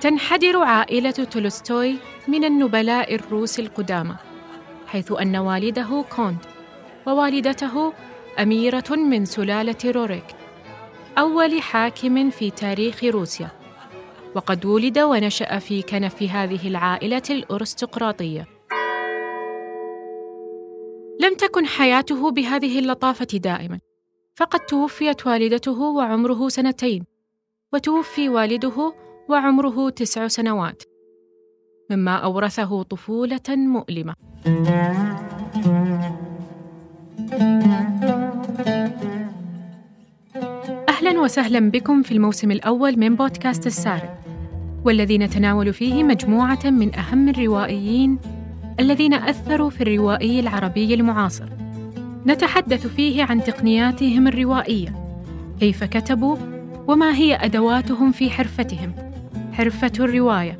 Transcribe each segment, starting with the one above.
تنحدر عائلة تولستوي من النبلاء الروس القدامى حيث أن والده كونت ووالدته أميرة من سلالة روريك أول حاكم في تاريخ روسيا. وقد ولد ونشأ في كنف هذه العائلة الأرستقراطية. لم تكن حياته بهذه اللطافة دائما فقد توفيت والدته وعمره سنتين وتوفي والده وعمره تسع سنوات. مما أورثه طفولة مؤلمة. أهلا وسهلا بكم في الموسم الأول من بودكاست السارد والذي نتناول فيه مجموعة من أهم الروائيين الذين أثروا في الروائي العربي المعاصر. نتحدث فيه عن تقنياتهم الروائية كيف كتبوا وما هي أدواتهم في حرفتهم. حرفة الرواية.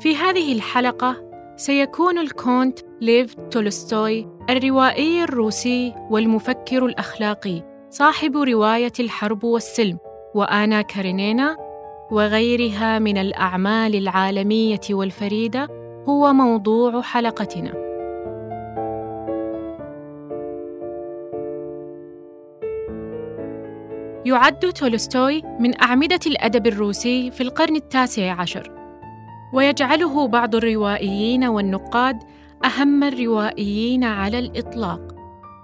في هذه الحلقة سيكون الكونت ليف تولستوي الروائي الروسي والمفكر الأخلاقي صاحب رواية الحرب والسلم وآنا كارينينا وغيرها من الأعمال العالمية والفريدة هو موضوع حلقتنا. يعد تولستوي من أعمدة الأدب الروسي في القرن التاسع عشر. ويجعله بعض الروائيين والنقاد أهم الروائيين على الإطلاق.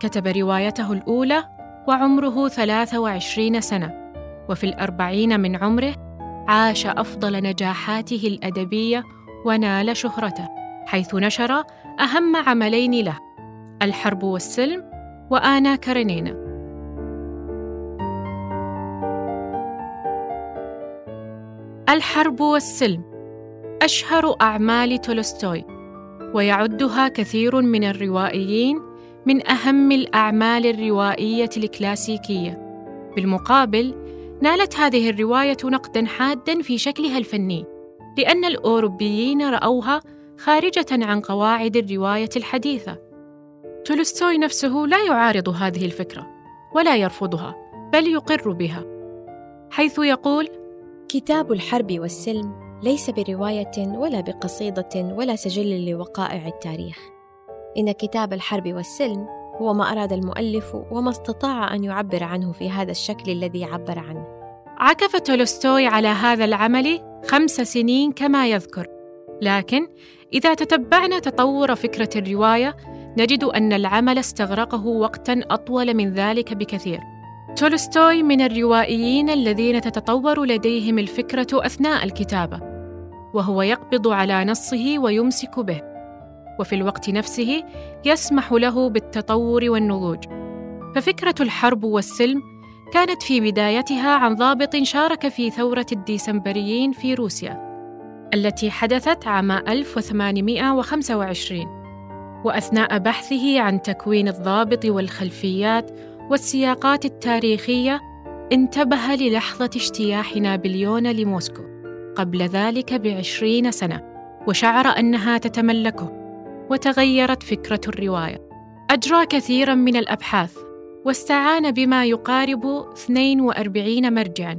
كتب روايته الأولى وعمره 23 سنة. وفي الأربعين من عمره عاش أفضل نجاحاته الأدبية ونال شهرته حيث نشر أهم عملين له الحرب والسلم وآنا كارينينا الحرب والسلم أشهر أعمال تولستوي ويعدها كثير من الروائيين من أهم الأعمال الروائية الكلاسيكية بالمقابل نالت هذه الرواية نقداً حاداً في شكلها الفني لأن الأوروبيين رأوها خارجة عن قواعد الرواية الحديثة. تولستوي نفسه لا يعارض هذه الفكرة ولا يرفضها بل يقر بها. حيث يقول كتاب الحرب والسلم ليس برواية ولا بقصيدة ولا سجل لوقائع التاريخ. إن كتاب الحرب والسلم هو ما أراد المؤلف وما استطاع أن يعبر عنه في هذا الشكل الذي عبر عنه. عكف تولستوي على هذا العمل خمس سنين كما يذكر. لكن إذا تتبعنا تطور فكرة الرواية نجد أن العمل استغرقه وقتا أطول من ذلك بكثير. تولستوي من الروائيين الذين تتطور لديهم الفكرة أثناء الكتابة وهو يقبض على نصه ويمسك به. وفي الوقت نفسه يسمح له بالتطور والنضوج. ففكرة الحرب والسلم كانت في بدايتها عن ضابط شارك في ثورة الديسمبريين في روسيا التي حدثت عام 1825 وأثناء بحثه عن تكوين الضابط والخلفيات والسياقات التاريخية انتبه للحظة اجتياح نابليون لموسكو قبل ذلك بعشرين سنة وشعر أنها تتملكه. وتغيرت فكرة الرواية. أجرى كثيرا من الأبحاث واستعان بما يقارب 42 مرجعا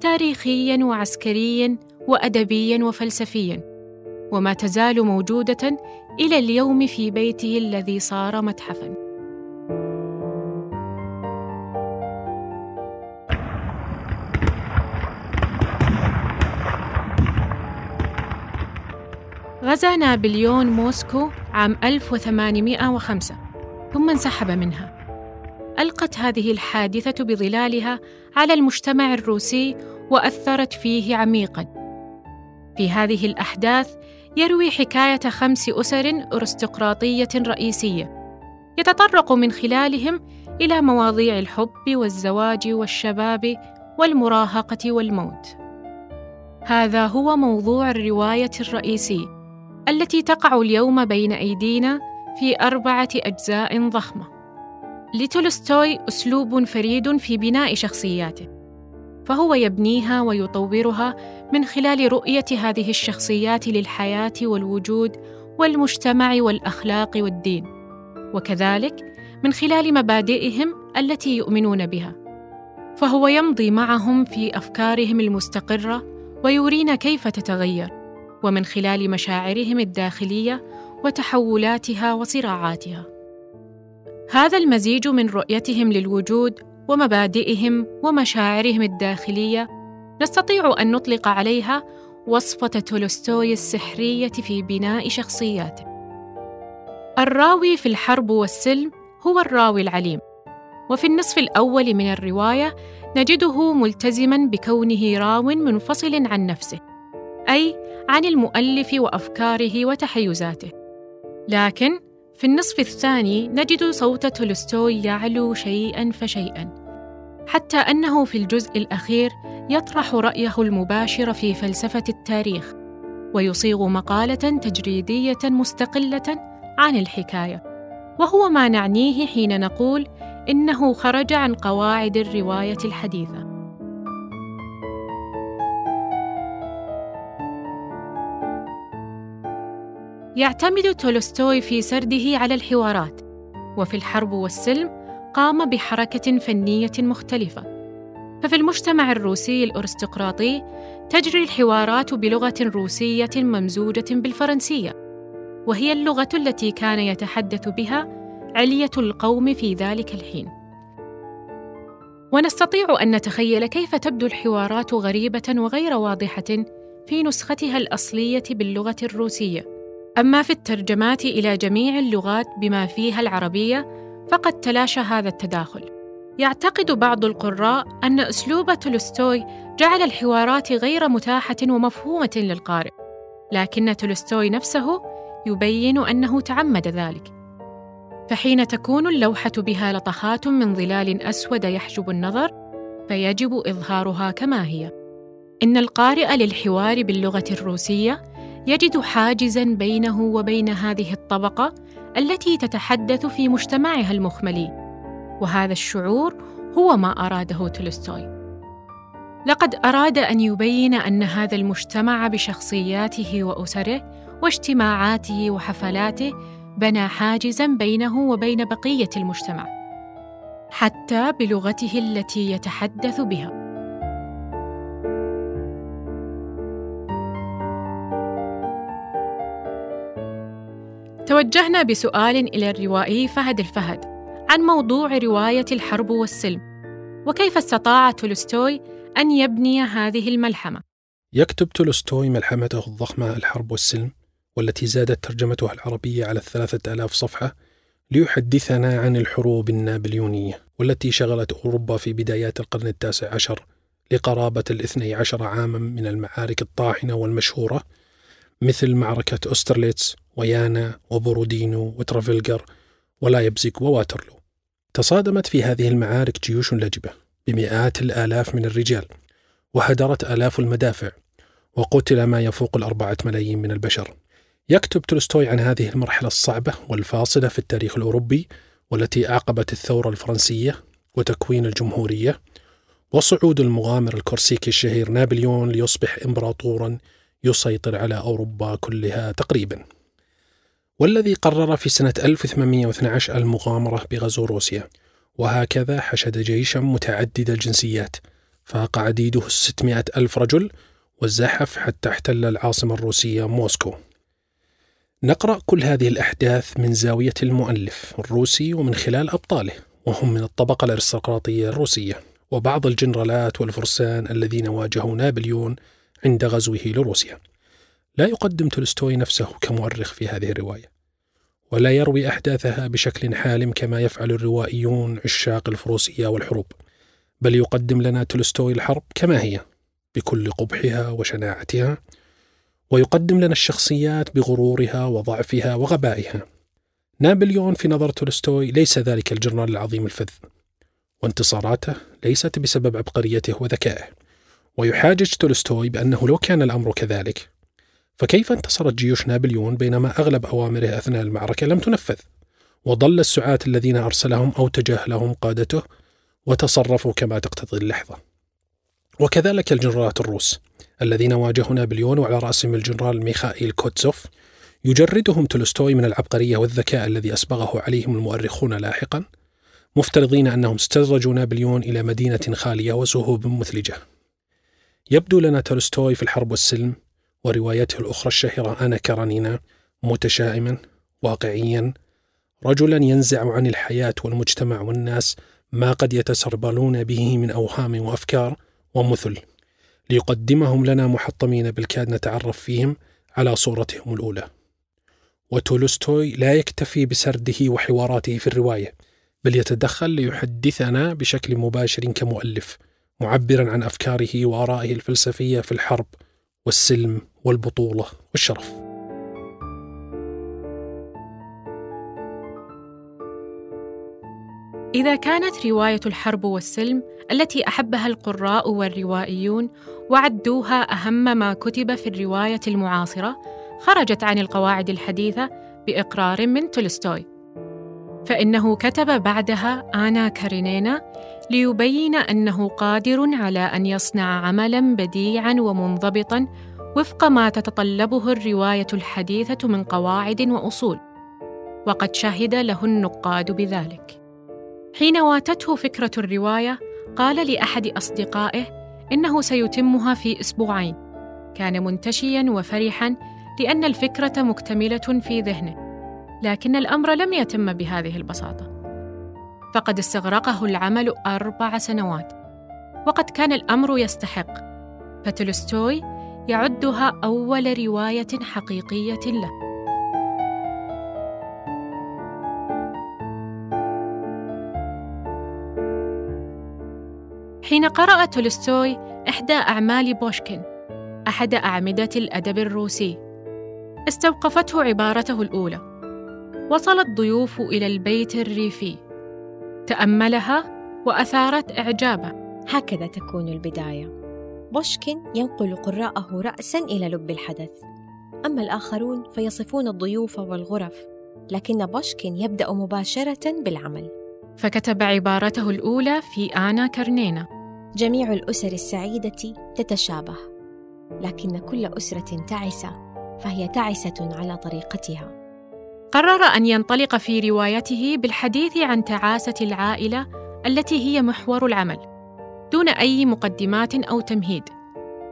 تاريخيا وعسكريا وأدبيا وفلسفيا. وما تزال موجودة إلى اليوم في بيته الذي صار متحفاً. غزا نابليون موسكو عام 1805 ثم انسحب منها. ألقت هذه الحادثة بظلالها على المجتمع الروسي وأثرت فيه عميقاً. في هذه الأحداث يروي حكاية خمس أسر أرستقراطية رئيسية يتطرق من خلالهم إلى مواضيع الحب والزواج والشباب والمراهقة والموت. هذا هو موضوع الرواية الرئيسي. التي تقع اليوم بين أيدينا في أربعة أجزاء ضخمة. لتولستوي أسلوب فريد في بناء شخصياته، فهو يبنيها ويطورها من خلال رؤية هذه الشخصيات للحياة والوجود والمجتمع والأخلاق والدين وكذلك من خلال مبادئهم التي يؤمنون بها فهو يمضي معهم في أفكارهم المستقرة ويرينا كيف تتغير ومن خلال مشاعرهم الداخلية وتحولاتها وصراعاتها. هذا المزيج من رؤيتهم للوجود ومبادئهم ومشاعرهم الداخلية نستطيع أن نطلق عليها وصفه تولستوي السحرية في بناء شخصياته. الراوي في الحرب والسلم هو الراوي العليم وفي النصف الأول من الرواية نجده ملتزما بكونه راو منفصل عن نفسه أي عن المؤلف وأفكاره وتحيزاته. لكن في النصف الثاني نجد صوت تولستوي يعلو شيئا فشيئا حتى أنه في الجزء الأخير يطرح رأيه المباشر في فلسفة التاريخ ويصيغ مقالة تجريدية مستقلة عن الحكاية. وهو ما نعنيه حين نقول إنه خرج عن قواعد الرواية الحديثة. يعتمد تولستوي في سرده على الحوارات وفي الحرب والسلم قام بحركة فنية مختلفة ففي المجتمع الروسي الأرستقراطي تجري الحوارات بلغة روسية ممزوجة بالفرنسية وهي اللغة التي كان يتحدث بها علية القوم في ذلك الحين. ونستطيع أن نتخيل كيف تبدو الحوارات غريبة وغير واضحة في نسختها الأصلية باللغة الروسية. أما في الترجمات إلى جميع اللغات بما فيها العربية فقد تلاشى هذا التداخل. يعتقد بعض القراء أن أسلوب تولستوي جعل الحوارات غير متاحة ومفهومة للقارئ، لكن تولستوي نفسه يبين أنه تعمد ذلك. فحين تكون اللوحة بها لطخات من ظلال أسود يحجب النظر فيجب إظهارها كما هي. إن القارئ للحوار باللغة الروسية يجد حاجزا بينه وبين هذه الطبقة التي تتحدث في مجتمعها المخملي، وهذا الشعور هو ما أراده تولستوي. لقد أراد أن يبين أن هذا المجتمع بشخصياته وأسره واجتماعاته وحفلاته بنى حاجزا بينه وبين بقية المجتمع حتى بلغته التي يتحدث بها توجهنا بسؤال إلى الروائي فهد الفهد عن موضوع رواية الحرب والسلم. وكيف استطاع تولستوي أن يبني هذه الملحمة؟ يكتب تولستوي ملحمته الضخمة الحرب والسلم والتي زادت ترجمتها العربية على الثلاثة ألاف صفحة ليحدثنا عن الحروب النابليونية والتي شغلت أوروبا في بدايات القرن التاسع عشر لقرابة الاثني عشر عاما من المعارك الطاحنة والمشهورة. مثل معركة أسترليتس ويانا وبورودينو وترافلجر ولايبزيغ وواترلو. تصادمت في هذه المعارك جيوش لجبة بمئات الآلاف من الرجال وهدرت آلاف المدافع وقتل ما يفوق الأربعة ملايين من البشر. يكتب تولستوي عن هذه المرحلة الصعبة والفاصلة في التاريخ الأوروبي والتي أعقبت الثورة الفرنسية وتكوين الجمهورية وصعود المغامر الكورسيكي الشهير نابليون ليصبح إمبراطورا يسيطر على أوروبا كلها تقريبا. والذي قرر في سنة 1812 المغامرة بغزو روسيا. وهكذا حشد جيشا متعدد الجنسيات. فاق عديده الستمائة ألف رجل وزحف حتى احتل العاصمة الروسية موسكو. نقرأ كل هذه الأحداث من زاوية المؤلف الروسي ومن خلال أبطاله وهم من الطبقة الأرستقراطية الروسية. وبعض الجنرالات والفرسان الذين واجهوا نابليون عند غزوه لروسيا. لا يقدم تولستوي نفسه كمؤرخ في هذه الرواية، ولا يروي أحداثها بشكل حالم كما يفعل الروائيون عشاق الفروسية والحروب، بل يقدم لنا تولستوي الحرب كما هي، بكل قبحها وشناعتها، ويقدم لنا الشخصيات بغرورها وضعفها وغبائها نابليون في نظر تولستوي ليس ذلك الجنرال العظيم الفذ وانتصاراته ليست بسبب عبقريته وذكائه ويحاجج تولستوي بأنه لو كان الأمر كذلك فكيف انتصرت جيوش نابليون بينما أغلب أوامره أثناء المعركة لم تنفذ؟ وضل السعاة الذين أرسلهم أو تجاهلهم قادته وتصرفوا كما تقتضي اللحظة. وكذلك الجنرالات الروس الذين واجهوا نابليون وعلى رأسهم الجنرال ميخائيل كوتزوف يجردهم تولستوي من العبقرية والذكاء الذي أسبغه عليهم المؤرخون لاحقا مفترضين أنهم استدرجوا نابليون إلى مدينة خالية وسهوب مثلجة. يبدو لنا تولستوي في الحرب والسلم وروايته الأخرى الشهيرة أنا كرنينا متشائما واقعيا رجلا ينزع عن الحياة والمجتمع والناس ما قد يتسربلون به من أوهام وأفكار ومثل ليقدمهم لنا محطمين بالكاد نتعرف فيهم على صورتهم الأولى. وتولستوي لا يكتفي بسرده وحواراته في الرواية بل يتدخل ليحدثنا بشكل مباشر كمؤلف. معبرا عن أفكاره وآرائه الفلسفية في الحرب والسلم والبطولة والشرف. إذا كانت رواية الحرب والسلم التي أحبها القراء والروائيون وعدوها أهم ما كتب في الرواية المعاصرة خرجت عن القواعد الحديثة بإقرار من تولستوي. فإنه كتب بعدها آنا كارينينا ليبين أنه قادر على أن يصنع عملاً بديعاً ومنضبطاً وفق ما تتطلبه الرواية الحديثة من قواعد وأصول وقد شهد له النقاد بذلك. حين واتته فكرة الرواية قال لأحد أصدقائه إنه سيتمها في أسبوعين كان منتشياً وفرحاً لأن الفكرة مكتملة في ذهنه لكن الأمر لم يتم بهذه البساطة. فقد استغرقه العمل أربع سنوات. وقد كان الأمر يستحق. فتولستوي يعدها أول رواية حقيقية له. حين قرأ تولستوي إحدى أعمال بوشكين أحد أعمدة الأدب الروسي استوقفته عبارته الأولى. وصل الضيوف إلى البيت الريفي. تأملها وأثارت إعجابه. هكذا تكون البداية. بوشكين ينقل قراءه رأسا إلى لب الحدث. أما الآخرون فيصفون الضيوف والغرف لكن بوشكين يبدأ مباشرة بالعمل. فكتب عبارته الأولى في آنا كرنينا جميع الأسر السعيدة تتشابه لكن كل أسرة تعسة فهي تعسة على طريقتها. قرر أن ينطلق في روايته بالحديث عن تعاسة العائلة التي هي محور العمل دون أي مقدمات أو تمهيد.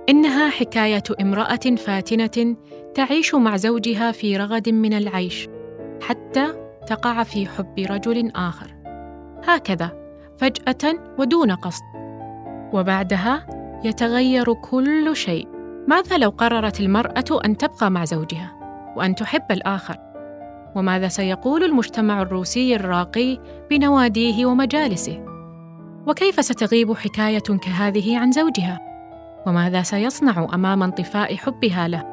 إنها حكاية امرأة فاتنة تعيش مع زوجها في رغد من العيش حتى تقع في حب رجل آخر. هكذا فجأة ودون قصد. وبعدها يتغير كل شيء ماذا لو قررت المرأة أن تبقى مع زوجها وأن تحب الآخر؟ وماذا سيقول المجتمع الروسي الراقي بنواديه ومجالسه؟ وكيف ستغيب حكاية كهذه عن زوجها؟ وماذا سيصنع أمام انطفاء حبها له؟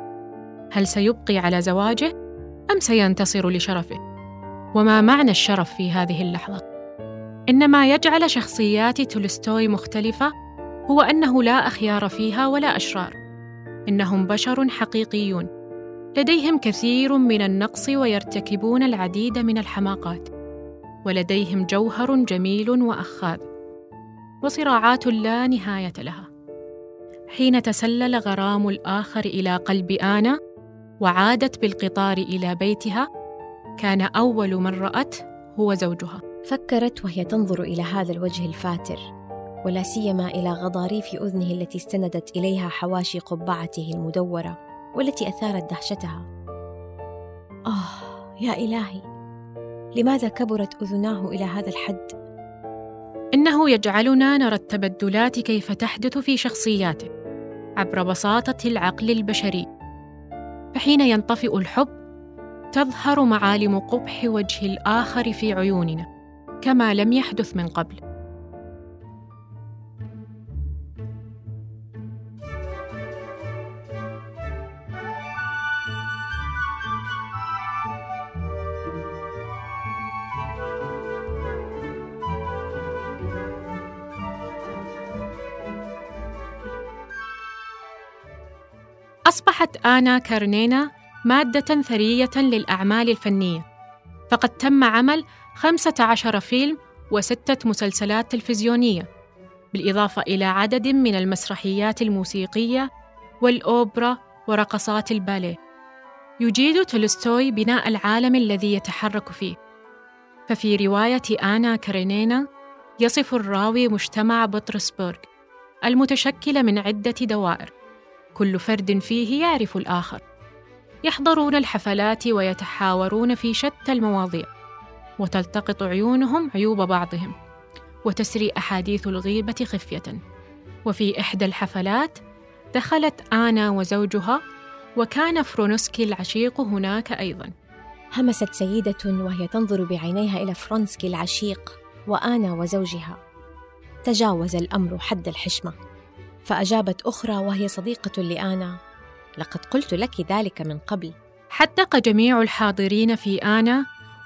هل سيبقي على زواجه أم سينتصر لشرفه؟ وما معنى الشرف في هذه اللحظة؟ ان ما يجعل شخصيات تولستوي مختلفة هو أنه لا أخيار فيها ولا أشرار إنهم بشر حقيقيون. لديهم كثير من النقص ويرتكبون العديد من الحماقات ولديهم جوهر جميل وأخاذ وصراعات لا نهاية لها. حين تسلل غرام الآخر إلى قلب آنا وعادت بالقطار إلى بيتها كان أول من رأت هو زوجها. فكرت وهي تنظر إلى هذا الوجه الفاتر ولا سيما إلى غضاريف أذنه التي استندت إليها حواشي قبعته المدورة. والتي أثارت دهشتها آه يا إلهي لماذا كبرت أذناه إلى هذا الحد؟ إنه يجعلنا نرى التبدلات كيف تحدث في شخصياته عبر بساطة العقل البشري فحين ينطفئ الحب تظهر معالم قبح وجه الآخر في عيوننا كما لم يحدث من قبل أصبحت آنا كارنينا مادة ثرية للأعمال الفنية فقد تم عمل 15 فيلم وستة مسلسلات تلفزيونية بالإضافة إلى عدد من المسرحيات الموسيقية والأوبرا ورقصات الباليه. يجيد تولستوي بناء العالم الذي يتحرك فيه. ففي رواية آنا كارينينا يصف الراوي مجتمع بطرسبرغ المتشكل من عدة دوائر. كل فرد فيه يعرف الآخر. يحضرون الحفلات ويتحاورون في شتى المواضيع وتلتقط عيونهم عيوب بعضهم وتسري أحاديث الغيبة خفية. وفي إحدى الحفلات دخلت آنا وزوجها وكان فرونسكي العشيق هناك أيضا. همست سيدة وهي تنظر بعينيها إلى فرونسكي العشيق وآنا وزوجها. تجاوز الأمر حد الحشمة. فأجابت أخرى وهي صديقة لآنا لقد قلت لك ذلك من قبل. حدق جميع الحاضرين في آنا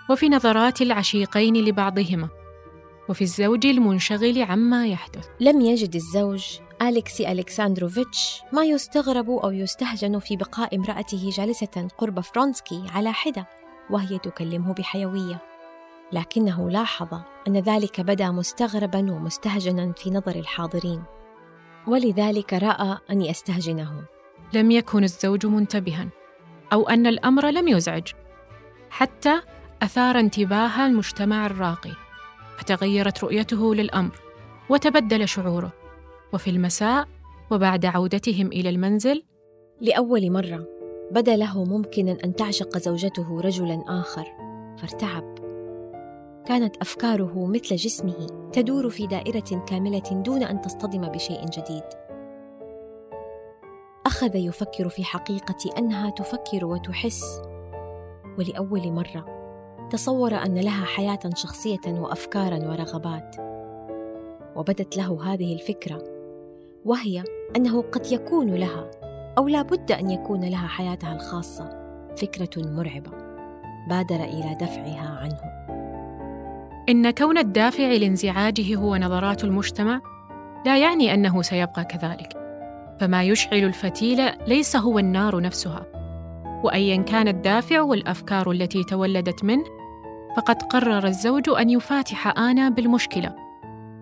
وفي نظرات العشيقين لبعضهما وفي الزوج المنشغل عما يحدث. لم يجد الزوج أليكسي ألكساندروفيتش ما يستغرب أو يستهجن في بقاء امرأته جالسة قرب فرونسكي على حدة وهي تكلمه بحيوية. لكنه لاحظ أن ذلك بدا مستغربا ومستهجنا في نظر الحاضرين. ولذلك رأى أن يستهجنه. لم يكن الزوج منتبها أو أن الأمر لم يزعج. حتى أثار انتباه المجتمع الراقي فتغيرت رؤيته للأمر وتبدل شعوره. وفي المساء وبعد عودتهم إلى المنزل لأول مرة بدا له ممكنا أن تعشق زوجته رجلا آخر فارتعب. كانت أفكاره مثل جسمه تدور في دائرة كاملة دون أن تصطدم بشيء جديد. أخذ يفكر في حقيقة أنها تفكر وتحس. ولأول مرة تصور أن لها حياة شخصية وأفكارا ورغبات. وبدت له هذه الفكرة وهي أنه قد يكون لها أو لا بد أن يكون لها حياتها الخاصة فكرة مرعبة. بادر إلى دفعها عنه. إن كون الدافع لانزعاجه هو نظرات المجتمع لا يعني أنه سيبقى كذلك. فما يشعل الفتيل ليس هو النار نفسها. وايا كان الدافع والأفكار التي تولدت منه فقد قرر الزوج أن يفاتح آنا بالمشكلة.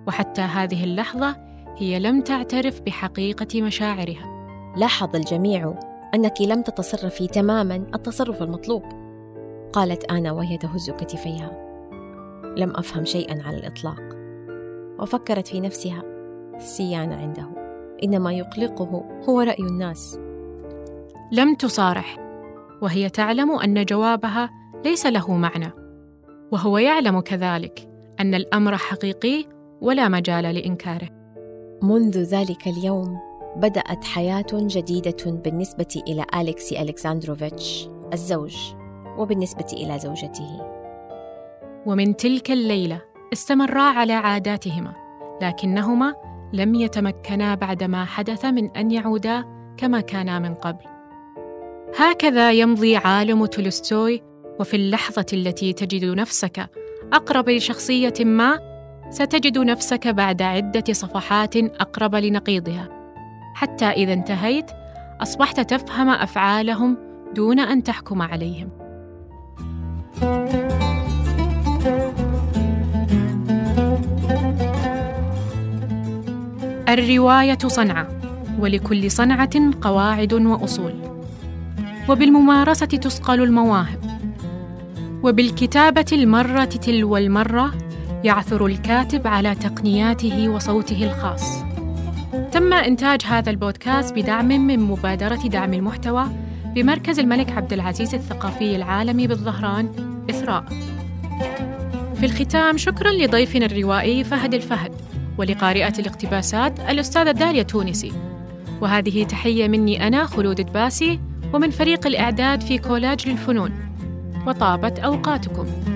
وحتى هذه اللحظة هي لم تعترف بحقيقة مشاعرها. لاحظ الجميع أنك لم تتصرفي تماما التصرف المطلوب قالت آنا وهي تهز كتفيها. لم أفهم شيئا على الإطلاق وفكرت في نفسها سيانة عنده. إنما يقلقه هو رأي الناس. لم تصارح وهي تعلم أن جوابها ليس له معنى وهو يعلم كذلك أن الأمر حقيقي ولا مجال لإنكاره. منذ ذلك اليوم بدأت حياة جديدة بالنسبة إلى أليكسي ألكساندروفيتش الزوج وبالنسبة إلى زوجته. ومن تلك الليلة استمرا على عاداتهما لكنهما لم يتمكنا بعد ما حدث من أن يعودا كما كانا من قبل. هكذا يمضي عالم تولستوي وفي اللحظة التي تجد نفسك أقرب لشخصية ما ستجد نفسك بعد عدة صفحات أقرب لنقيضها. حتى إذا انتهيت أصبحت تفهم أفعالهم دون أن تحكم عليهم. الرواية صنعة ولكل صنعة قواعد وأصول. وبالممارسة تصقل المواهب. وبالكتابة المرة تلو المرة يعثر الكاتب على تقنياته وصوته الخاص. تم إنتاج هذا البودكاست بدعم من مبادرة دعم المحتوى بمركز الملك عبد العزيز الثقافي العالمي بالظهران إثراء. في الختام شكرا لضيفنا الروائي فهد الفهد. ولقارئة الاقتباسات الأستاذة داليا تونسي. وهذه تحية مني أنا خلود دباسي ومن فريق الإعداد في كولاج للفنون. وطابت أوقاتكم.